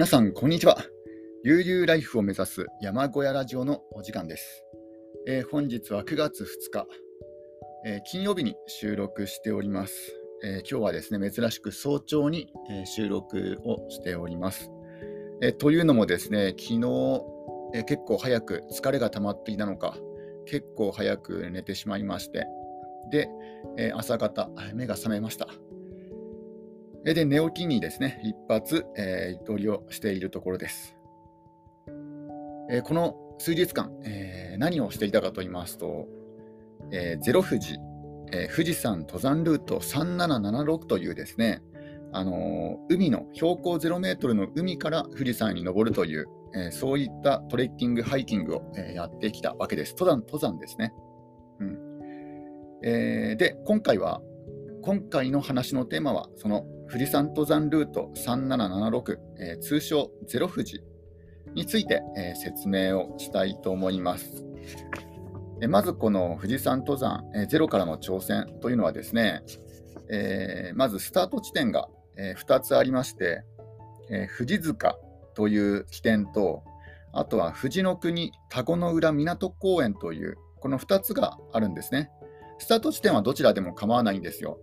皆さん、こんにちは。悠々ライフを目指す山小屋ラジオのお時間です。えー本日は9月2日、えー金曜日に収録しております、えー今日はですね、珍しく早朝に、えー収録をしております。えーというのもですね、昨日、えー結構早く疲れが溜まっていたのか、結構早く寝てしまいまして、で、えー朝方、目が覚めました。で、寝起きにですね、一発、えー、りをしているところです。えーこの数日間、えー何をしていたかと言いますと、えーゼロ富士、えー富士山登山ルート3776というですね、あのー海の標高0メートルの海から富士山に登るという、えーそういったトレッキング、ハイキングを、えーやってきたわけです。登山、登山ですね。うんえーで、今回は、今回の話のテーマは、その富士山登山ルート3776、えー通称ゼロ富士について、えー説明をしたいと思います。えーまずこの富士山登山、えーゼロからの挑戦というのはですね、えーまずスタート地点が、え2つありまして、えー富士塚という起点と、あとは富士の国田子の浦港公園という、この2つがあるんですね。スタート地点はどちらでも構わないんですよ。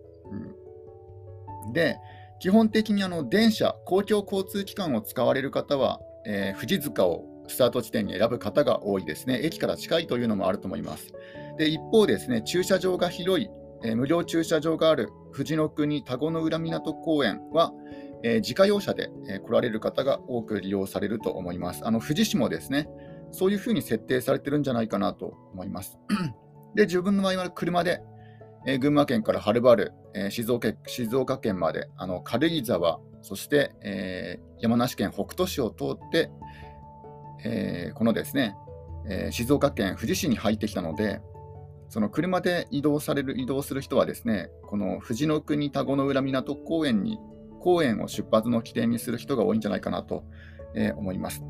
うん、で、基本的にあの電車、公共交通機関を使われる方は、えー富士塚をスタート地点に選ぶ方が多いですね。駅から近いというのもあると思います。で、一方ですね、駐車場が広い、えー無料駐車場がある富士の国田子の浦港公園は、えー自家用車で、えー来られる方が多く利用されると思います。あの富士市もですね、そういうふうに設定されてるんじゃないかなと思います。で、自分の場合は車で、えー群馬県からはるばる、え静岡静岡県まであの軽井沢、そして、えー山梨県北杜市を通って、えーこのですね、え静岡県富士市に入ってきたので、その車で移動される移動する人はですね、この富士の国田子の浦港公園に公園を出発の起点にする人が多いんじゃないかなと、え思います。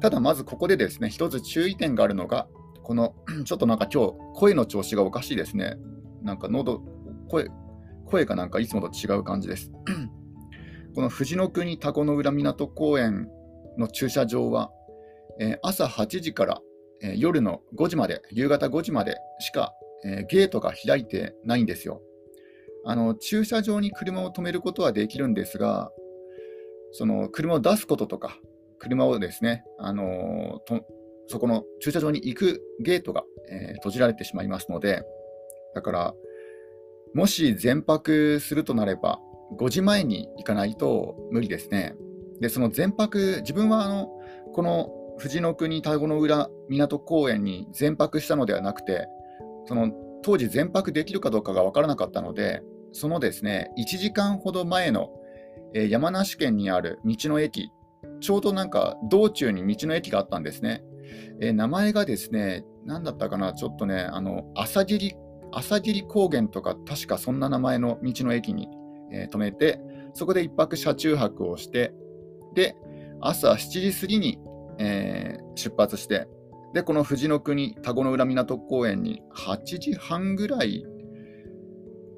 ただまずここでですね、一つ注意点があるのが、この ちょっとなんか今日声の調子がおかしいですね。なんか喉、声、声がなんかいつもと違う感じです。この富士の国田子の浦港公園の駐車場は、えー朝8時から、えー夜の5時まで、夕方5時までしか、えーゲートが開いてないんですよ。あの駐車場に車を止めることはできるんですが、その車を出すこととか、車をですね、あのーとそこの駐車場に行くゲートが、えー閉じられてしまいますので、だから、もし全泊するとなれば、5時前に行かないと無理ですね。で、その全泊、自分はあのこの富士の国田子の浦港公園に全泊したのではなくて、その当時全泊できるかどうかが分からなかったので、そのですね、1時間ほど前の、えー山梨県にある道の駅、ちょうどなんか道中に道の駅があったんですね。えー名前がですね、何だったかな、ちょっとね、あの朝霧朝霧高原とか、確かそんな名前の道の駅に、えー止めて、そこで一泊車中泊をして、で、朝7時過ぎに、えー出発して、で、この富士の国田子の浦港公園に8時半ぐらい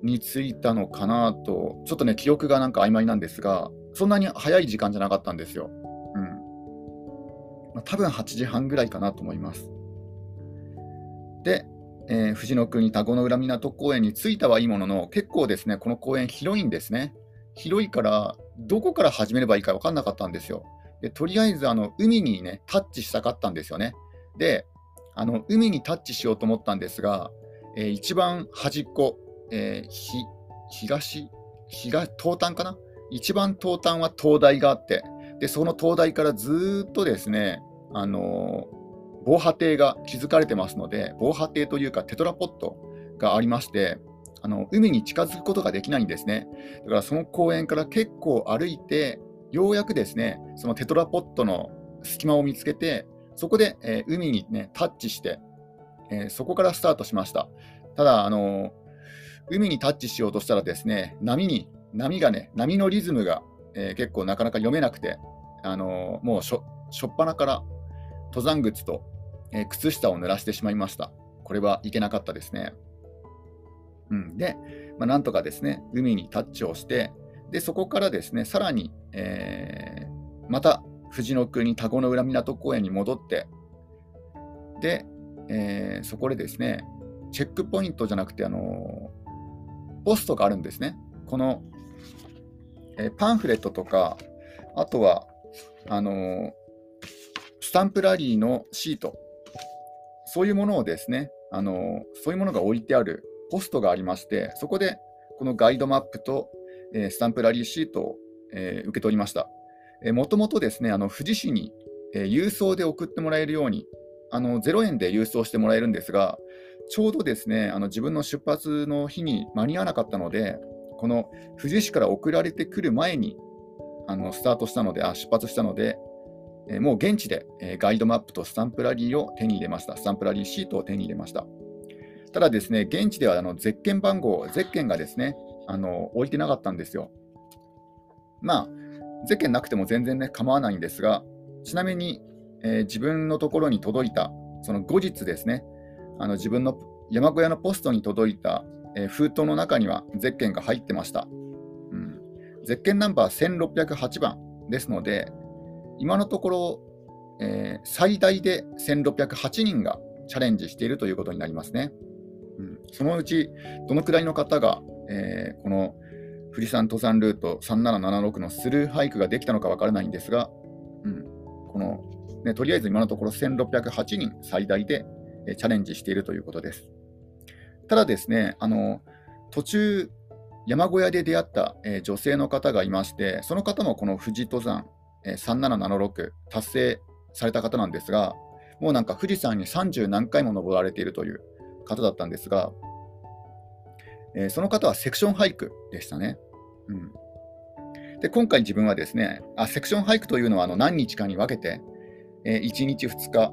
に着いたのかなと、ちょっとね、記憶がなんか曖昧なんですが、そんなに早い時間じゃなかったんですよ。うん。まあ、多分8時半ぐらいかなと思います。で、えー富士の国田子の浦港公園に着いたはいいものの、結構ですね、この公園広いんですね。広いから、どこから始めればいいか分かんなかったんですよ。でとりあえずあの海にね、タッチしたかったんですよね。で、あの海にタッチしようと思ったんですが、えー一番端っこ、えーひ東、東、東端かな？一番東端は灯台があって、で、その灯台からずっとですね、あのー防波堤が築かれてますので、防波堤というかテトラポットがありまして、あの海に近づくことができないんですね。だからその公園から結構歩いて、ようやくですね、そのテトラポットの隙間を見つけて、そこで、えー海にね、タッチして、えーそこからスタートしました。ただ、あのー海にタッチしようとしたらですね、波に、波がね、波のリズムが、えー結構なかなか読めなくて、あのもう、しょっぱなから登山靴と、え靴下を濡らしてしまいました。これはいけなかったですね。うん、で、まあ、なんとかですね、海にタッチをして、でそこからですね、さらに、えーまた藤の国田子の浦港公園に戻って、で、えー、そこでですね、チェックポイントじゃなくて、あのポストがあるんですね。この、えー、パンフレットとか、あとは、あのスタンプラリーのシート、そういうものをですね、あのそういうものが置いてあるポストがありまして、そこでこのガイドマップと、えー、スタンプラリーシートを、えー、受け取りました。もともとですね、あの富士市に、え、郵送で送ってもらえるように、あの0円で郵送してもらえるんですが、ちょうどですね、あの自分の出発の日に間に合わなかったので、この富士市から送られてくる前にあのスタートしたので、あ出発したので、え、もう現地で、え、ガイドマップとスタンプラリーを手に入れました。スタンプラリーシートを手に入れました。ただですね、現地ではあのゼッケン番号、ゼッケンがですね、あの置いてなかったんですよ。まあ、ゼッケンなくても全然ね、構わないんですが、ちなみに、えー、自分のところに届いた、その後日ですね、あの自分の山小屋のポストに届いた、えー、封筒の中にはゼッケンが入ってました。うん、ゼッケンナンバー1608番ですので、今のところ、えー、最大で1608人がチャレンジしているということになりますね。うん、そのうち、どのくらいの方が、えー、この富士山登山ルート3776のスルーハイクができたのかわからないんですが、うん、この、ね、とりあえず今のところ1608人最大で、えチャレンジしているということです。ただですね、あの途中、山小屋で出会った、えー、女性の方がいまして、その方もこの富士登山、3776達成された方なんですが、もうなんか富士山に30何回も登られているという方だったんですが、えー、その方はセクションハイクでしたね。うん、で今回自分はですねあ、セクションハイクというのはあの何日かに分けて、えー、1日、2日、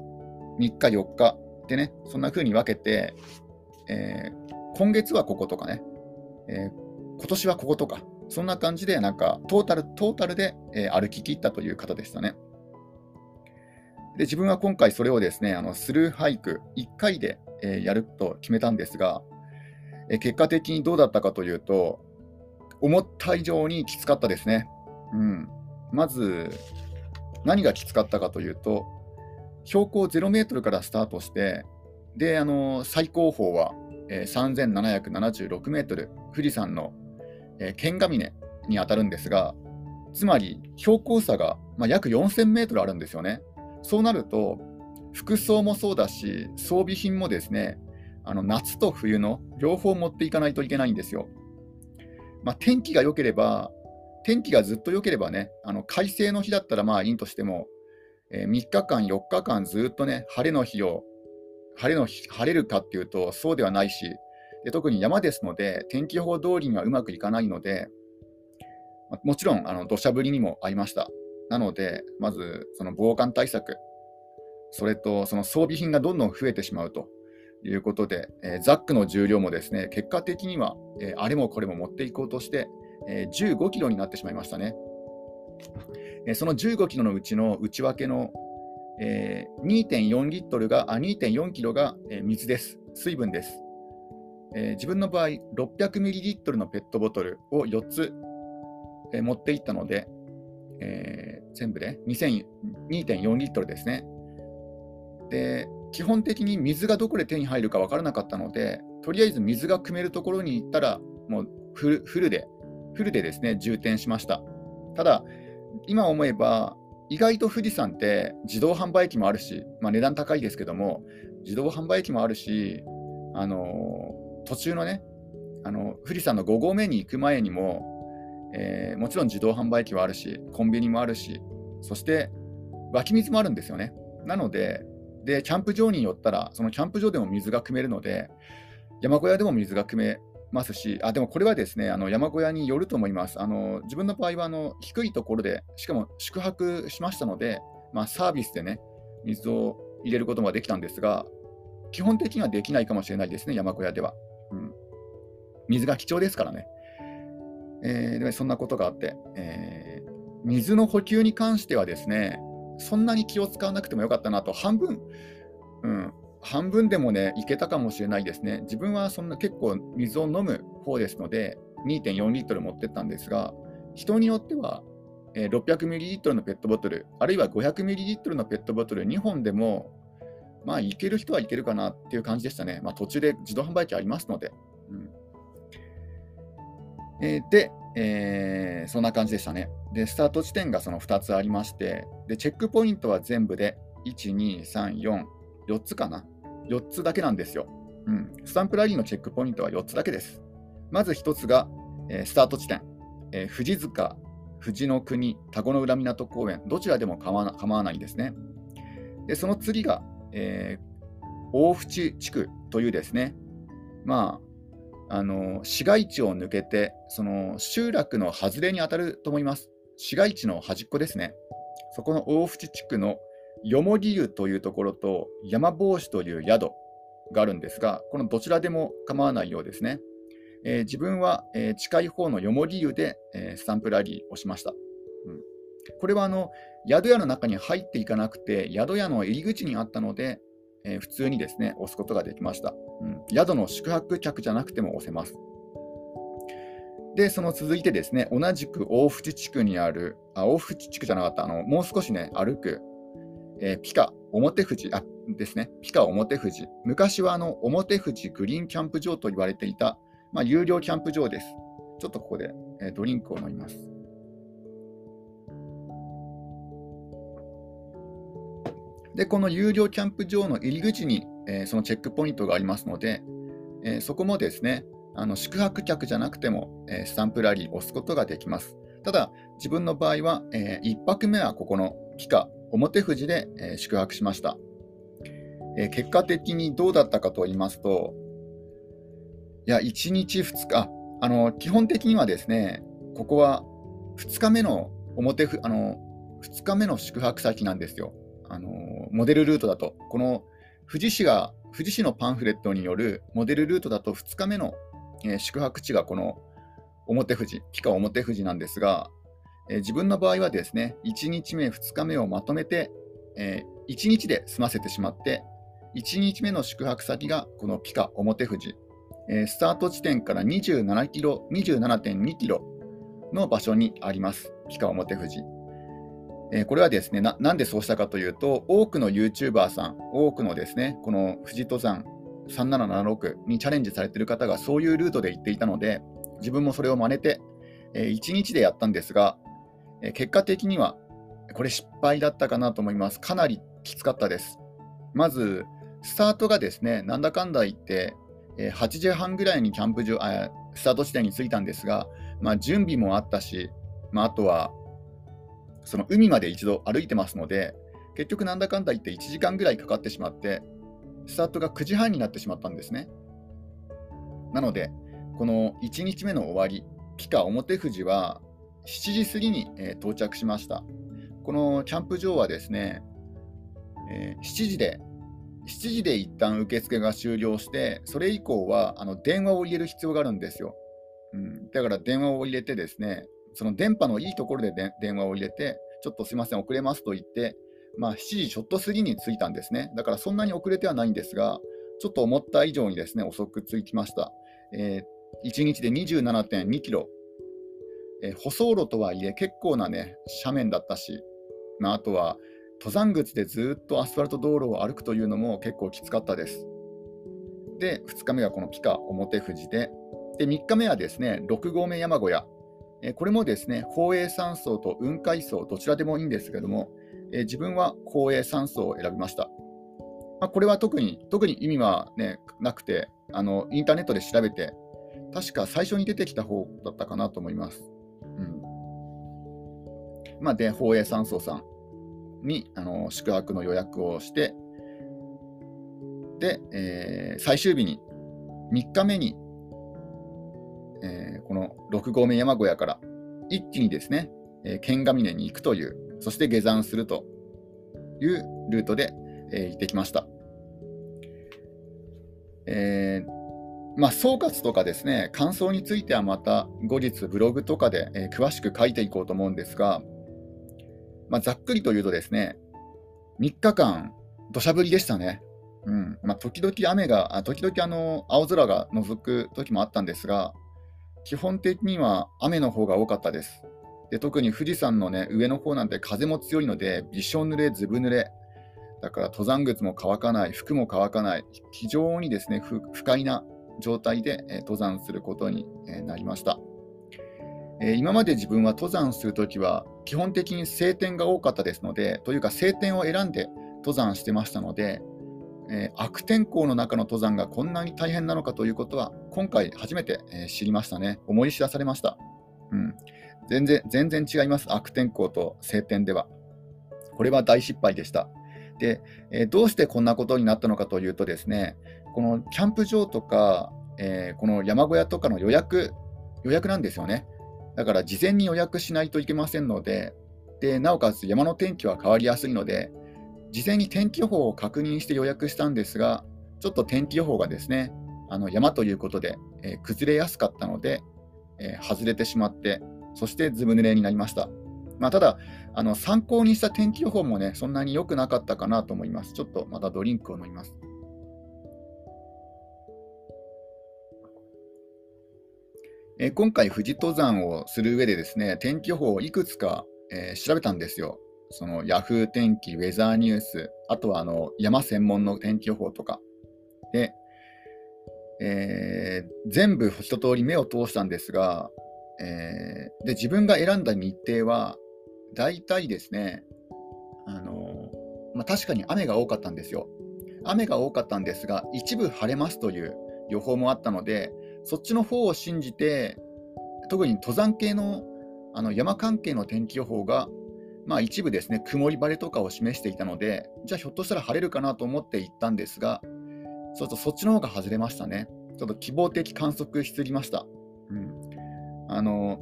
3日、4日でね、そんな風に分けて、えー、今月はこことかね、え今年はこことか、そんな感じで、なんかトータル、トータルで、え歩き切ったという方でしたね。で自分は今回それをですね、あのスルーハイク1回で、えやると決めたんですが、え結果的にどうだったかというと、思った以上にきつかったですね。うん、まず、何がきつかったかというと、標高0メートルからスタートして、で、あの最高峰は、えー、3776メートル、富士山の、え、剣ヶ峰に当たるんですが、つまり標高差が、まあ、約4000メートルあるんですよね。そうなると、服装もそうだし、装備品もですね、あの夏と冬の両方持っていかないといけないんですよ。まあ、天気が良ければ、天気がずっと良ければね、あの快晴の日だったらまあいいとしても、えー、3日間、4日間ずっとね、晴れの日を、晴れの日晴れるかっていうと、そうではないし、で特に山ですので、天気予報通りにはうまくいかないので、もちろんあの土砂降りにもありました。なので、まずその防寒対策、それとその装備品がどんどん増えてしまうということで、えー、ザックの重量もですね、結果的には、えー、あれもこれも持っていこうとして、えー、15キロになってしまいましたね。えその15キロのうちの内訳の、え2.4リットルが、あ、2.4キロが、え水です。水分です。え自分の場合、600ミリリットルのペットボトルを4つ、え持っていったので、え全部で2.4リットルですね。で、基本的に水がどこで手に入るか分からなかったので、とりあえず水が汲めるところに行ったら、もうフルフルで、フルでですね、充填しました。ただ、今思えば、意外と富士山って自動販売機もあるし、まあ、値段高いですけども、自動販売機もあるし、あの途中のね、あの富士山の5合目に行く前にも、えー、もちろん自動販売機はあるし、コンビニもあるし、そして湧き水もあるんですよね。なので、で、キャンプ場に寄ったら、そのキャンプ場でも水が汲めるので、山小屋でも水が汲めますし、あでもこれはですね、あの山小屋によると思います。あの自分の場合はあの低いところで、しかも宿泊しましたので、まあ、サービスでね、水を入れることができたんですが、基本的にはできないかもしれないですね、山小屋では。水が貴重ですからね。えー、でそんなことがあって、えー、水の補給に関してはですね、そんなに気を使わなくてもよかったなと、半分、うん、半分でもね、いけたかもしれないですね。自分はそんな結構水を飲む方ですので、2.4リットル持ってったんですが、人によってはえ 600ml のペットボトル、あるいは 500ml のペットボトル2本でも、まあ、いける人はいけるかなっていう感じでしたね。まあ、途中で自動販売機ありますので。うんえー、で、えー、そんな感じでしたね。で、スタート地点がその2つありまして、で、チェックポイントは全部で1、2、3、4、4つかな。4つだけなんですよ。うん。スタンプラリーのチェックポイントは4つだけです。まず1つが、えー、スタート地点、えー、富士塚、富士の国、田子の浦港公園、どちらでも構わないんですね。で、その次が、えー、大淵地区というですね、まあ、あの市街地を抜けて、その集落の外れに当たると思います。市街地の端っこですね。そこの大淵地区のよもぎ湯というところと山帽子という宿があるんですが、このどちらでも構わないようですね。えー、自分は、えー、近い方のよもぎ湯で、えー、スタンプラリーをしました。うん、これはあの宿屋の中に入っていかなくて、宿屋の入り口にあったので、え普通にですね、押すことができました、うん。宿の宿泊客じゃなくても押せます。で、その続いてですね、同じく大淵地区にある、あ、大淵地区じゃなかった、あのもう少しね、歩く、えピカ表富士あですね、ピカ表富士。昔はあの表富士グリーンキャンプ場と言われていた、まあ、有料キャンプ場です。ちょっとここで、えドリンクを飲みます。で、この有料キャンプ場の入り口に、えー、そのチェックポイントがありますので、えー、そこもですね、あの宿泊客じゃなくても、えー、スタンプラリーを押すことができます。ただ、自分の場合は、え1泊目はここのピカ表富士で、え宿泊しました、え結果的にどうだったかと言いますと、いや、1日2日、あの基本的にはですね、ここは2日目の表あの2日目の宿泊先なんですよ。あのモデルルートだと。この富士市が、富士市のパンフレットによるモデルルートだと2日目の、えー、宿泊地がこの表富士、ピカ表富士なんですが、えー、自分の場合はですね、1日目、2日目をまとめて、えー、1日で済ませてしまって、1日目の宿泊先がこのピカ表富士、えー、スタート地点から27キロ、27.2キロの場所にあります、ピカ表富士。えー、これはですねな、なんでそうしたかというと、多くの YouTuber さん、多くのですね、この富士登山3776にチャレンジされている方がそういうルートで行っていたので、自分もそれを真似て、えー、1日でやったんですが、えー、結果的にはこれ失敗だったかなと思います。かなりきつかったです。まず、スタートがですね、なんだかんだ言って、えー、8時半ぐらいにキャンプ場、スタート地点に着いたんですが、まあ、準備もあったし、まあ、あとは、その海まで一度歩いてますので、結局なんだかんだ言って1時間ぐらいかかってしまって、スタートが9時半になってしまったんですね。なので、この1日目の終わり、ピカ表富士は7時過ぎに、えー、到着しました。このキャンプ場はですね、えー、7時で、7時で一旦受付が終了して、それ以降はあの電話を入れる必要があるんですよ。うん、だから電話を入れてですね、その電波のいいところで電話を入れて、ちょっとすいません、遅れますと言って、まあ、7時ちょっと過ぎに着いたんですね。だからそんなに遅れてはないんですが、ちょっと思った以上にですね、遅く着きました。えー、1日で27.2キロ、えー、舗装路とはいえ結構なね、斜面だったし、まあ、あとは登山口でずっとアスファルト道路を歩くというのも結構きつかったです。で、2日目はこのピカ表富士で、で3日目はですね、6合目山小屋。これもですね、宝永山荘と雲海荘、どちらでもいいんですけども、自分は宝永山荘を選びました。まあ、これは特に特に意味は、ね、なくてあの、インターネットで調べて、確か最初に出てきた方だったかなと思います。うんまあ、で、宝永山荘さんにあの宿泊の予約をして、で、えー、最終日に3日目に、えー、この6合目山小屋から一気にですね、えー、剣ヶ峰に行くという、そして下山するというルートで、えー、行ってきました。えーまあ、総括とかですね、感想についてはまた後日ブログとかで、え、詳しく書いていこうと思うんですが、まあ、ざっくりと言うとですね、3日間、土砂降りでしたね。うんまあ、時々雨が、あ時々あの青空が覗く時もあったんですが、基本的には雨の方が多かったです。で特に富士山の、ね、上の方なんて風も強いので、びしょ濡れ、ずぶ濡れ、だから登山靴も乾かない、服も乾かない、非常にですね不快な状態で、え登山することに、えなりました。え今まで自分は登山するときは、基本的に晴天が多かったですので、というか晴天を選んで登山してましたので、えー、悪天候の中の登山がこんなに大変なのかということは、今回初めて、えー、知りましたね。思い知らされました。うん、全然全然違います、悪天候と晴天では。これは大失敗でした。で、えー、どうしてこんなことになったのかというとですね、このキャンプ場とか、えこの山小屋とかの予約、予約なんですよね。だから事前に予約しないといけませんので、でなおかつ山の天気は変わりやすいので、事前に天気予報を確認して予約したんですが、ちょっと天気予報がですね、あの山ということで、えー、崩れやすかったので、えー、外れてしまって、そしてずぶ濡れになりました。まあ、ただあの、参考にした天気予報もね、そんなに良くなかったかなと思います。ちょっとまたドリンクを飲みます。えー、今回、富士登山をする上でですね、天気予報をいくつか、えー、調べたんですよ。その Yahoo 天気、ウェザーニュース、あとはあの山専門の天気予報とか。で、えー、全部一通り目を通したんですが、えー、で自分が選んだ日程は、大体ですね、あのまあ、確かに雨が多かったんですよ。雨が多かったんですが、一部晴れますという予報もあったので、そっちの方を信じて、特に登山系のあの山関係の天気予報がまあ、一部ですね、曇り晴れとかを示していたので、じゃあひょっとしたら晴れるかなと思って行ったんですが、ちょっとそっちの方が外れましたね。ちょっと希望的観測しすぎました。うん、あの、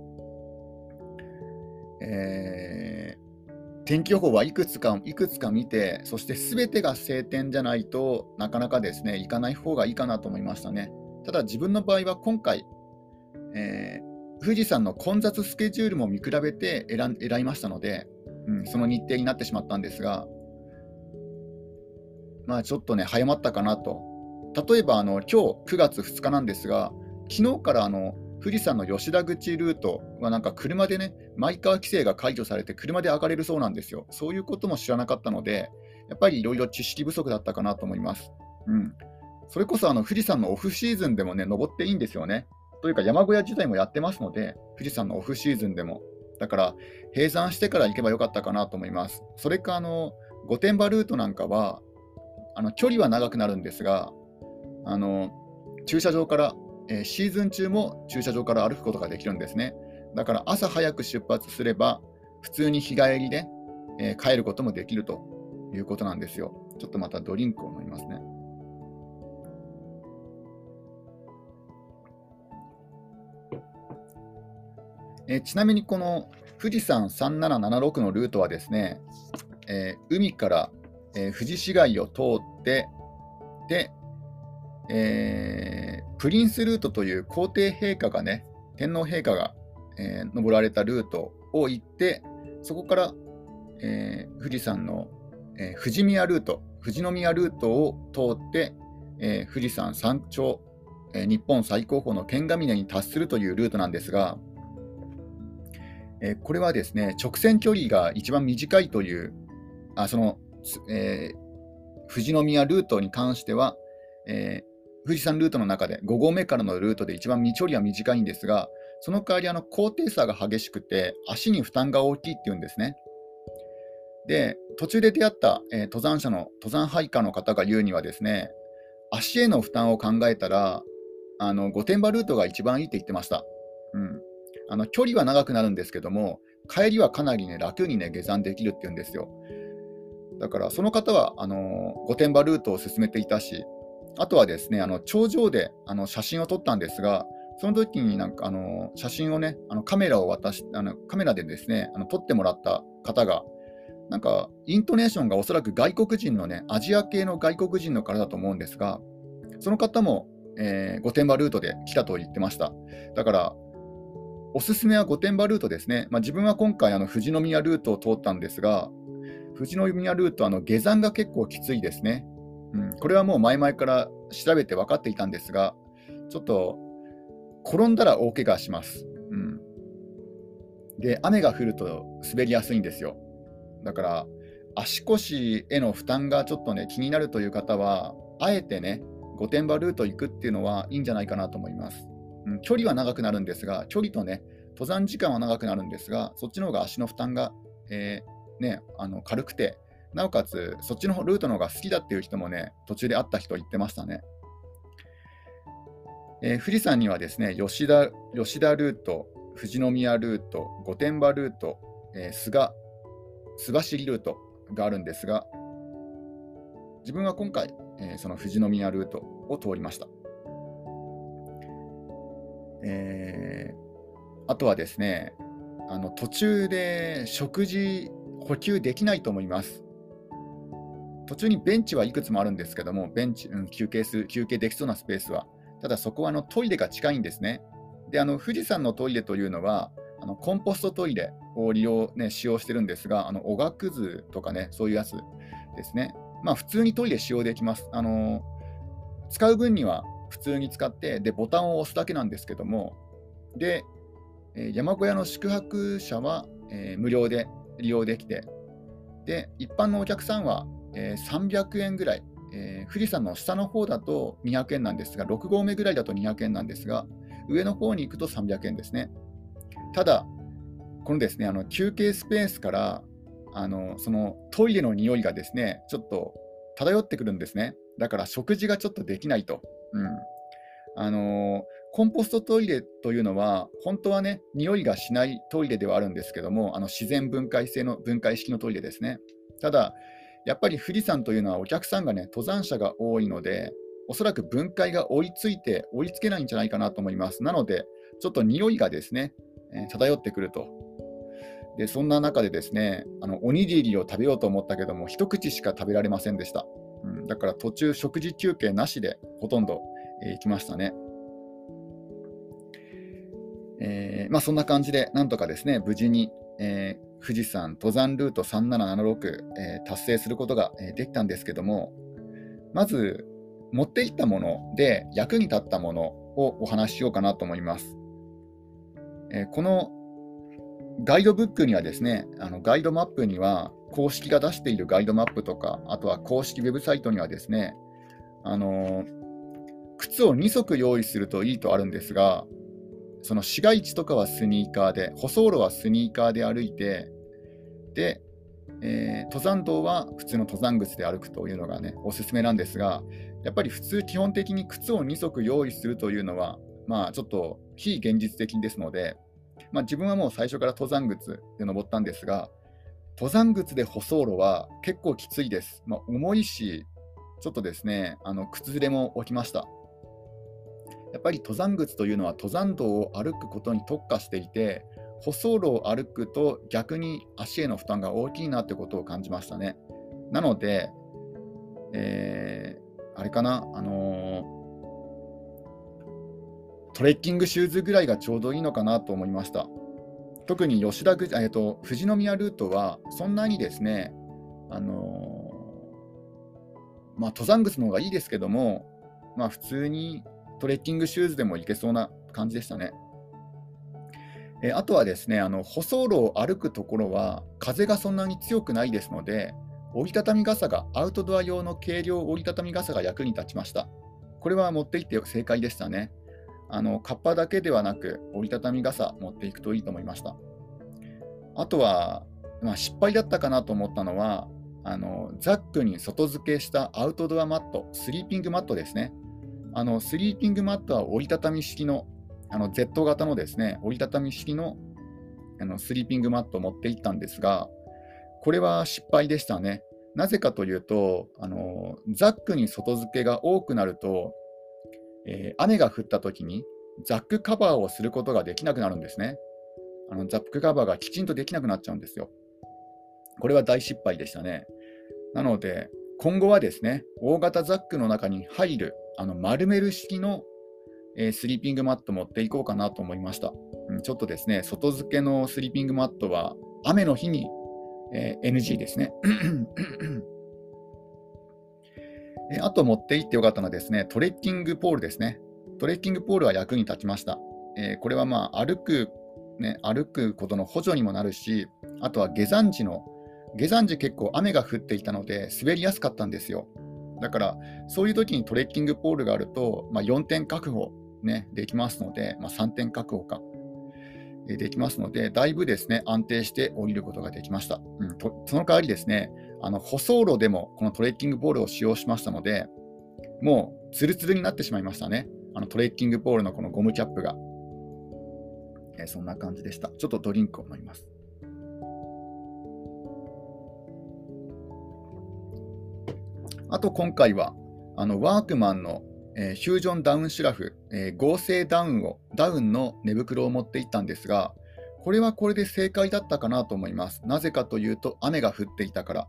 えー、天気予報はいくつかいくつか見て、そしてすべてが晴天じゃないとなかなかですね、行かない方がいいかなと思いましたね。ただ自分の場合は今回、えー、富士山の混雑スケジュールも見比べて選選びましたので、うん、その日程になってしまったんですが、まあちょっとね、早まったかなと。例えば、あの今日9月2日なんですが、昨日からあの富士山の吉田口ルートはなんか車でね、マイカー規制が解除されて車で上がれるそうなんですよ。そういうことも知らなかったので、やっぱりいろいろ知識不足だったかなと思います。うん。それこそあの富士山のオフシーズンでもね、登っていいんですよね。というか山小屋自体もやってますので、富士山のオフシーズンでも。だから、閉山してから行けばよかったかなと思います。それか、あの、御殿場ルートなんかは、あの距離は長くなるんですが、あの駐車場から、えー、シーズン中も駐車場から歩くことができるんですね。だから朝早く出発すれば、普通に日帰りで、えー、帰ることもできるということなんですよ。ちょっとまたドリンクを飲みますね。えちなみにこの富士山3776のルートはですね、えー、海から、えー、富士市街を通って、で、えー、プリンスルートという皇帝陛下がね、天皇陛下が、え登られたルートを行って、そこから、え富士山の、え富士宮ルート、富士宮ルートを通って、え富士山山頂、え日本最高峰の剣ヶ峰に達するというルートなんですが、えこれはですね、直線距離が一番短いという、あその、えー、富士宮ルートに関しては、えー、富士山ルートの中で5合目からのルートで一番距離は短いんですが、その代わりあの高低差が激しくて、足に負担が大きいっていうんですね。で、途中で出会った、えー、登山者の登山ハイカーの方が言うにはですね、足への負担を考えたら、あの御殿場ルートが一番いいって言ってました。あの距離は長くなるんですけども、帰りはかなりね、楽にね、下山できるっていうんですよ。だから、その方は、あの御殿場ルートを進めていたし、あとはですね、あの頂上であの写真を撮ったんですが、その時になんかあの写真をね、あのカメラを渡しあのカメラでですね、あの撮ってもらった方が、なんかイントネーションがおそらく外国人のね、アジア系の外国人の方だと思うんですが、その方も、えー、御殿場ルートで来たと言ってました。だから、おすすめは御殿場ルートですね。まあ、自分は今回、あの富士宮ルートを通ったんですが、富士宮ルート、あの下山が結構きついですね。うん、これはもう前々から調べて分かっていたんですが、ちょっと転んだら大怪我します。うん、で、雨が降ると滑りやすいんですよ。だから、足腰への負担がちょっとね、気になるという方は、あえてね、御殿場ルート行くっていうのはいいんじゃないかなと思います。うん、距離は長くなるんですが、距離とね、登山時間は長くなるんですが、そっちの方が足の負担が、えー、ね、あの軽くて、なおかつ、そっちのルートの方が好きだっていう人もね、途中で会った人言ってましたね。えー、富士山にはですね、吉田吉田ルート、富士宮ルート、御殿場ルート、えー、菅、須走ルートがあるんですが、自分は今回、えー、その富士宮ルートを通りました。えー、あとはですね、あの途中で食事補給できないと思います。途中にベンチはいくつもあるんですけども、ベンチ、うん、休憩する休憩できそうなスペースは。ただそこはあのトイレが近いんですね。で、あの富士山のトイレというのは、あのコンポストトイレを利用、ね、使用してるんですが、あのおがくずとかね、そういうやつですね。まあ、普通にトイレ使用できます。あの使う分には普通に使って、で、ボタンを押すだけなんですけども、で、山小屋の宿泊者は、えー、無料で利用できて、で、一般のお客さんは、えー、300円ぐらい、えー、富士山の下の方だと200円なんですが、6合目ぐらいだと200円なんですが、上の方に行くと300円ですね。ただ、このですね、あの休憩スペースからあのそのトイレの匂いがですね、ちょっと漂ってくるんですね。だから食事がちょっとできないと。うんあのコンポストトイレというのは、本当はね、匂いがしないトイレではあるんですけども、あの自然分解性の分解式のトイレですね。ただ、やっぱり富士山というのはお客さんがね、登山者が多いので、おそらく分解が追いついて追いつけないんじゃないかなと思います。なので、ちょっと匂いがですね、えー、漂ってくると。で、そんな中でですね、あのおにぎりを食べようと思ったけども、一口しか食べられませんでした。うん、だから途中、食事休憩なしでほとんど、えー、来ましたね。えー、まあ、そんな感じで、なんとかですね、無事に、えー、富士山登山ルート3776、えー、達成することが、えできたんですけども、まず持っていったもので役に立ったものをお話ししようかなと思います。えこのガイドブックにはですね、あのガイドマップには公式が出しているガイドマップとか、あとは公式ウェブサイトにはですね、あの靴を2足用意するといいとあるんですが、その市街地とかはスニーカーで、舗装路はスニーカーで歩いて、で、えー、登山道は普通の登山靴で歩くというのがね、おすすめなんですが、やっぱり普通、基本的に靴を2足用意するというのは、まあちょっと非現実的ですので、まあ、自分はもう最初から登山靴で登ったんですが、登山靴で舗装路は結構きついです。まあ、重いし、ちょっとですね、あの靴ずれも起きました。やっぱり登山靴というのは登山道を歩くことに特化していて、舗装路を歩くと逆に足への負担が大きいなってことを感じましたね。なので、えー、あれかな、あのー、トレッキングシューズぐらいがちょうどいいのかなと思いました。特に吉田、えーと、富士宮ルートはそんなにですね、あのー、まあ、登山靴の方がいいですけども、まあ、普通にトレッキングシューズでもいけそうな感じでしたね。えあとはですね、あの舗装路を歩くところは風がそんなに強くないですので、折りたたみ傘が、アウトドア用の軽量折りたたみ傘が役に立ちました。これは持っていって正解でしたね。あのカッパだけではなく、折りたたみ傘持っていくといいと思いました。あとは、まあ、失敗だったかなと思ったのは、あのザックに外付けしたアウトドアマット、スリーピングマットですね。あのスリーピングマットは折りたたみ式のあの Z 型のですね折りたたみ式のあのスリーピングマットを持っていったんですが、これは失敗でしたね。なぜかというと、あのザックに外付けが多くなると、えー、雨が降ったときにザックカバーをすることができなくなるんですね。あのザックカバーがきちんとできなくなっちゃうんですよ。これは大失敗でしたね。なので、今後はですね、大型ザックの中に入るあの丸める式の、えー、スリーピングマット持っていこうかなと思いました。うん、ちょっとですね、外付けのスリーピングマットは雨の日に、えー、NG ですね。あと持っていってよかったのはですね、トレッキングポールですね。トレッキングポールは役に立ちました。えー、これはまあ歩くね、歩くことの補助にもなるし、あとは下山時の、下山時結構雨が降っていたので、滑りやすかったんですよ。だから、そういう時にトレッキングポールがあると、まあ、4点確保、ね、できますので、まあ、3点確保か、できますので、だいぶですね、安定して降りることができました。うん、とその代わりですね、あの舗装路でもこのトレッキングポールを使用しましたので、もうツルツルになってしまいましたね。あのトレッキングポールのこのゴムキャップが。えー、そんな感じでした。ちょっとドリンクを飲みます。あと今回は、あのワークマンの、えー、フュージョンダウンシュラフ、えー、合成ダウンを、ダウンの寝袋を持っていったんですが、これはこれで正解だったかなと思います。なぜかというと、雨が降っていたから。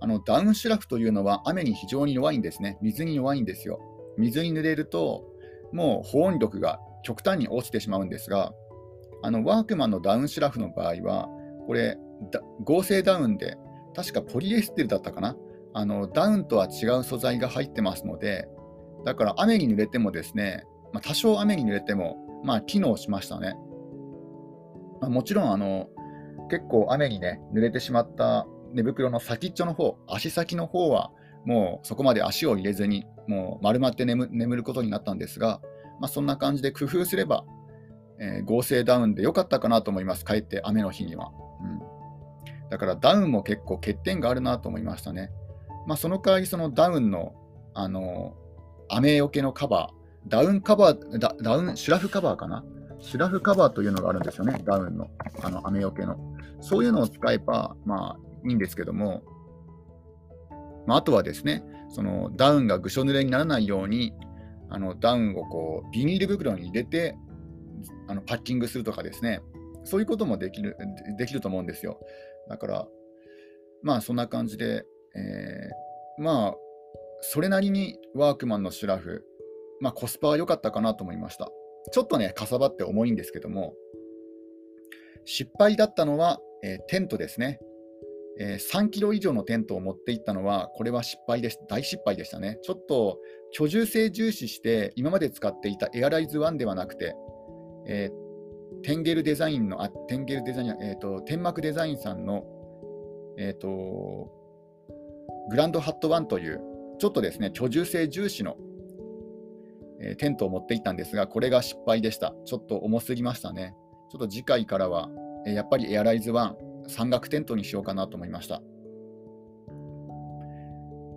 あのダウンシュラフというのは雨に非常に弱いんですね。水に弱いんですよ。水に濡れると、もう保温力が極端に落ちてしまうんですが、あのワークマンのダウンシュラフの場合は、これ、合成ダウンで、確かポリエステルだったかな？あのダウンとは違う素材が入ってますので、だから雨に濡れてもですね、まあ、多少雨に濡れても、まあ、機能しましたね。まあ、もちろんあの、結構雨にね、濡れてしまった寝袋の先っちょの方、足先の方は、もうそこまで足を入れずに、もう丸まって眠ることになったんですが、まあ、そんな感じで工夫すれば、えー、合成ダウンで良かったかなと思います、帰って雨の日には。うん、だからダウンも結構欠点があるなと思いましたね。まあ、その代わり、そのダウンの、あの雨よけのカバー、ダウンカバーダ、ダウン、シュラフカバーかな？シュラフカバーというのがあるんですよね、ダウンの、あの雨よけの。そういうのを使えば、まあいいんですけども、まあ、あとはですね、そのダウンがぐしょ濡れにならないように、あのダウンをこうビニール袋に入れてあのパッキングするとかですね、そういうこともできるできると思うんですよ。だから、まあそんな感じで、えー、まあ、それなりにワークマンのシュラフ、まあコスパは良かったかなと思いました。ちょっとね、かさばって重いんですけども、失敗だったのは、えー、テントですね。えー、3キロ以上のテントを持っていったのは、これは失敗です。大失敗でしたね。ちょっと居住性重視して、今まで使っていたエアライズ1ではなくて、えー、テンゲルデザインの、あ、テンゲルデザイン、えっ、ー、と、天幕デザインさんの、えっ、ー、と、グランドハット1という、ちょっとですね、居住性重視の、え、テントを持っていったんですが、これが失敗でした。ちょっと重すぎましたね。ちょっと次回からは、え、やっぱりエアライズ1、山岳テントにしようかなと思いました。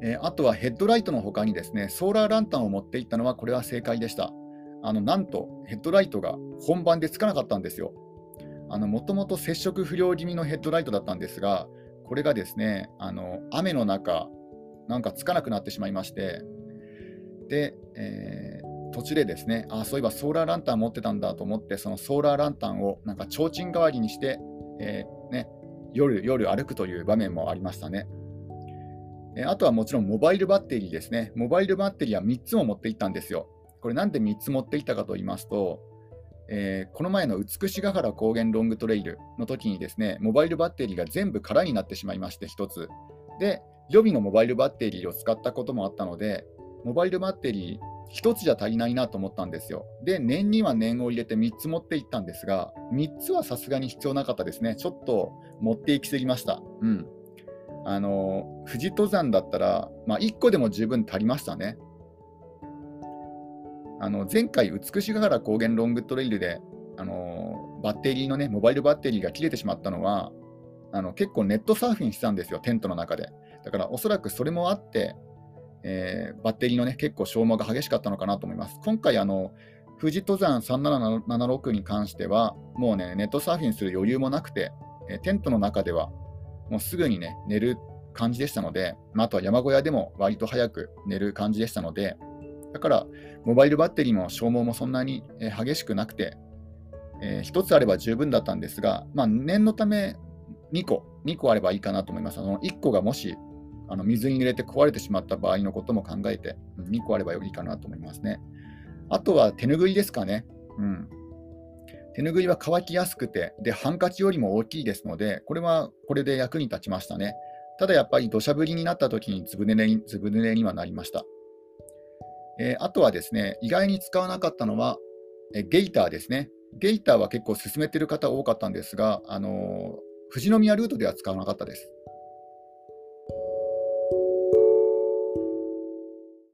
えー、あとはヘッドライトの他にですね、ソーラーランタンを持っていったのは、これは正解でした。あのなんと、ヘッドライトが本番でつかなかったんですよ。もともと接触不良気味のヘッドライトだったんですが、これがですね、あの雨の中、なんかつかなくなってしまいまして、で、えー、途中でですね、あそういえばソーラーランタン持ってたんだと思って、そのソーラーランタンをなんか提灯代わりにして、えー、ね、夜夜歩くという場面もありましたね。あとはもちろんモバイルバッテリーですね。モバイルバッテリーは3つも持っていったんですよ。これなんで3つ持っていったかと言いますと、えー、この前の美しが原高原ロングトレイルの時にですね、モバイルバッテリーが全部空になってしまいまして、1つ。で、予備のモバイルバッテリーを使ったこともあったので、モバイルバッテリー1つじゃ足りないなと思ったんですよ。で、念には念を入れて3つ持っていったんですが、3つはさすがに必要なかったですね。ちょっと持っていきすぎました。うん。あの、富士登山だったら、まあ、1個でも十分足りましたね。あの前回、美しが原高原ロングトレイルであのバッテリーのね、モバイルバッテリーが切れてしまったのは、あの結構ネットサーフィンしてたんですよ、テントの中で。だからおそらくそれもあって、えー、バッテリーのね、結構消耗が激しかったのかなと思います。今回、あの富士登山3776に関しては、もうね、ネットサーフィンする余裕もなくて、え、テントの中ではもうすぐにね、寝る感じでしたので、まあ、あとは山小屋でも割と早く寝る感じでしたので、だから、モバイルバッテリーも消耗もそんなに激しくなくて、えー、1つあれば十分だったんですが、まあ、念のため2個、2個あればいいかなと思います。あの1個がもしあの水に入れて壊れてしまった場合のことも考えて、2個あればいいかなと思いますね。あとは手ぬぐいですかね。うん、手ぬぐいは乾きやすくて、で、ハンカチよりも大きいですので、これはこれで役に立ちましたね。ただやっぱり土砂降りになった時にずぶ濡れにずぶ濡れにはなりました。えー、あとはですね、意外に使わなかったのは、えゲイターですね。ゲイターは結構進めてる方多かったんですが、あの富士宮ルートでは使わなかったです。